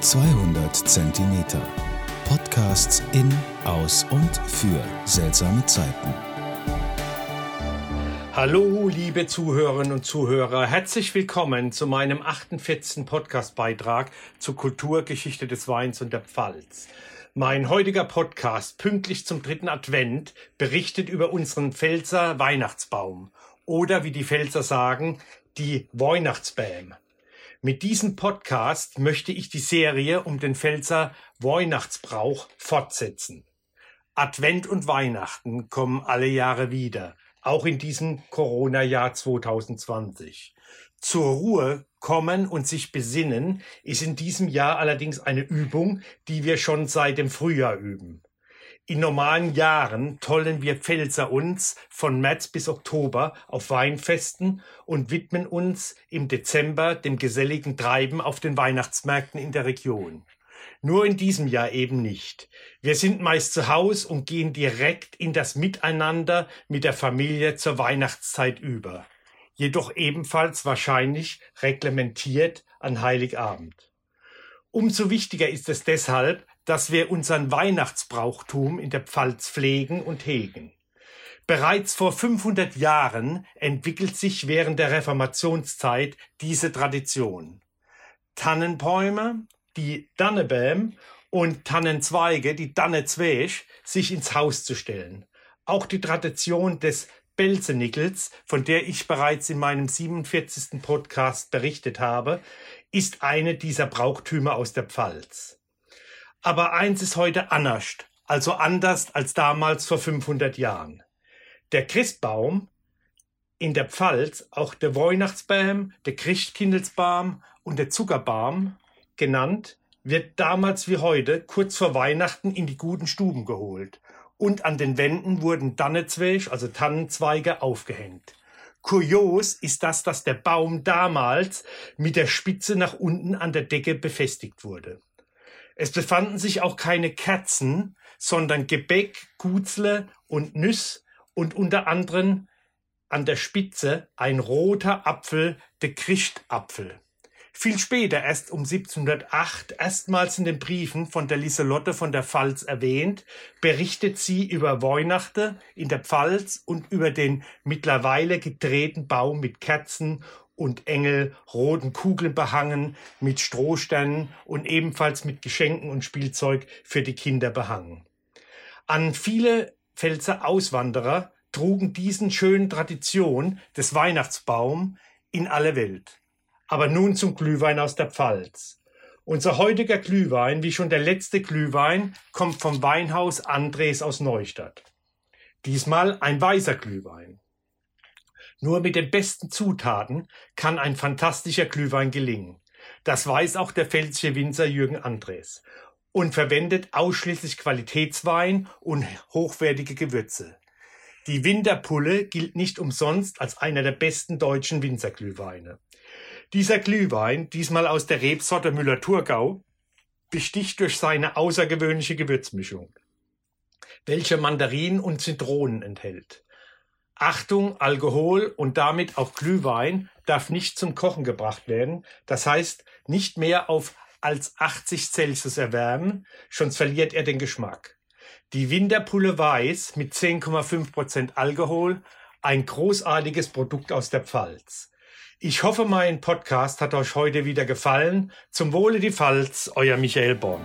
200 Zentimeter. Podcasts in, aus und für seltsame Zeiten. Hallo, liebe Zuhörerinnen und Zuhörer. Herzlich willkommen zu meinem 48. Podcastbeitrag zur Kulturgeschichte des Weins und der Pfalz. Mein heutiger Podcast, pünktlich zum dritten Advent, berichtet über unseren Pfälzer Weihnachtsbaum. Oder wie die Pfälzer sagen, die Weihnachtsbäm. Mit diesem Podcast möchte ich die Serie um den Pfälzer Weihnachtsbrauch fortsetzen. Advent und Weihnachten kommen alle Jahre wieder, auch in diesem Corona-Jahr 2020. Zur Ruhe kommen und sich besinnen ist in diesem Jahr allerdings eine Übung, die wir schon seit dem Frühjahr üben. In normalen Jahren tollen wir Pfälzer uns von März bis Oktober auf Weinfesten und widmen uns im Dezember dem geselligen Treiben auf den Weihnachtsmärkten in der Region. Nur in diesem Jahr eben nicht. Wir sind meist zu Hause und gehen direkt in das Miteinander mit der Familie zur Weihnachtszeit über. Jedoch ebenfalls wahrscheinlich reglementiert an Heiligabend. Umso wichtiger ist es deshalb, dass wir unseren Weihnachtsbrauchtum in der Pfalz pflegen und hegen. Bereits vor 500 Jahren entwickelt sich während der Reformationszeit diese Tradition. Tannenbäume, die Dannebäm und Tannenzweige, die Dannezweig, sich ins Haus zu stellen. Auch die Tradition des Belzenickels, von der ich bereits in meinem 47. Podcast berichtet habe, ist eine dieser Brauchtümer aus der Pfalz. Aber eins ist heute anders, also anders als damals vor 500 Jahren. Der Christbaum in der Pfalz, auch der Weihnachtsbaum, der Christkindelsbaum und der Zuckerbaum genannt, wird damals wie heute kurz vor Weihnachten in die guten Stuben geholt. Und an den Wänden wurden Dannezweig, also Tannenzweige, aufgehängt. Kurios ist das, dass der Baum damals mit der Spitze nach unten an der Decke befestigt wurde. Es befanden sich auch keine Kerzen, sondern Gebäck, Gutzle und Nüss und unter anderem an der Spitze ein roter Apfel, der Christapfel. Viel später, erst um 1708, erstmals in den Briefen von der Lieselotte von der Pfalz erwähnt, berichtet sie über Weihnachten in der Pfalz und über den mittlerweile gedrehten Baum mit Kerzen und Engel roten Kugeln behangen, mit Strohsternen und ebenfalls mit Geschenken und Spielzeug für die Kinder behangen. An viele Pfälzer Auswanderer trugen diesen schönen Tradition des Weihnachtsbaum in alle Welt. Aber nun zum Glühwein aus der Pfalz. Unser heutiger Glühwein, wie schon der letzte Glühwein, kommt vom Weinhaus Andres aus Neustadt. Diesmal ein weißer Glühwein. Nur mit den besten Zutaten kann ein fantastischer Glühwein gelingen. Das weiß auch der pfälzische Winzer Jürgen Andres und verwendet ausschließlich Qualitätswein und hochwertige Gewürze. Die Winterpulle gilt nicht umsonst als einer der besten deutschen Winzerglühweine. Dieser Glühwein, diesmal aus der Rebsorte Müller-Thurgau, besticht durch seine außergewöhnliche Gewürzmischung, welche Mandarinen und Zitronen enthält. Achtung, Alkohol und damit auch Glühwein darf nicht zum Kochen gebracht werden. Das heißt, nicht mehr auf als 80 Celsius erwärmen, sonst verliert er den Geschmack. Die Winterpulle Weiß mit 10,5 Prozent Alkohol, ein großartiges Produkt aus der Pfalz. Ich hoffe, mein Podcast hat euch heute wieder gefallen. Zum Wohle die Pfalz, euer Michael Born.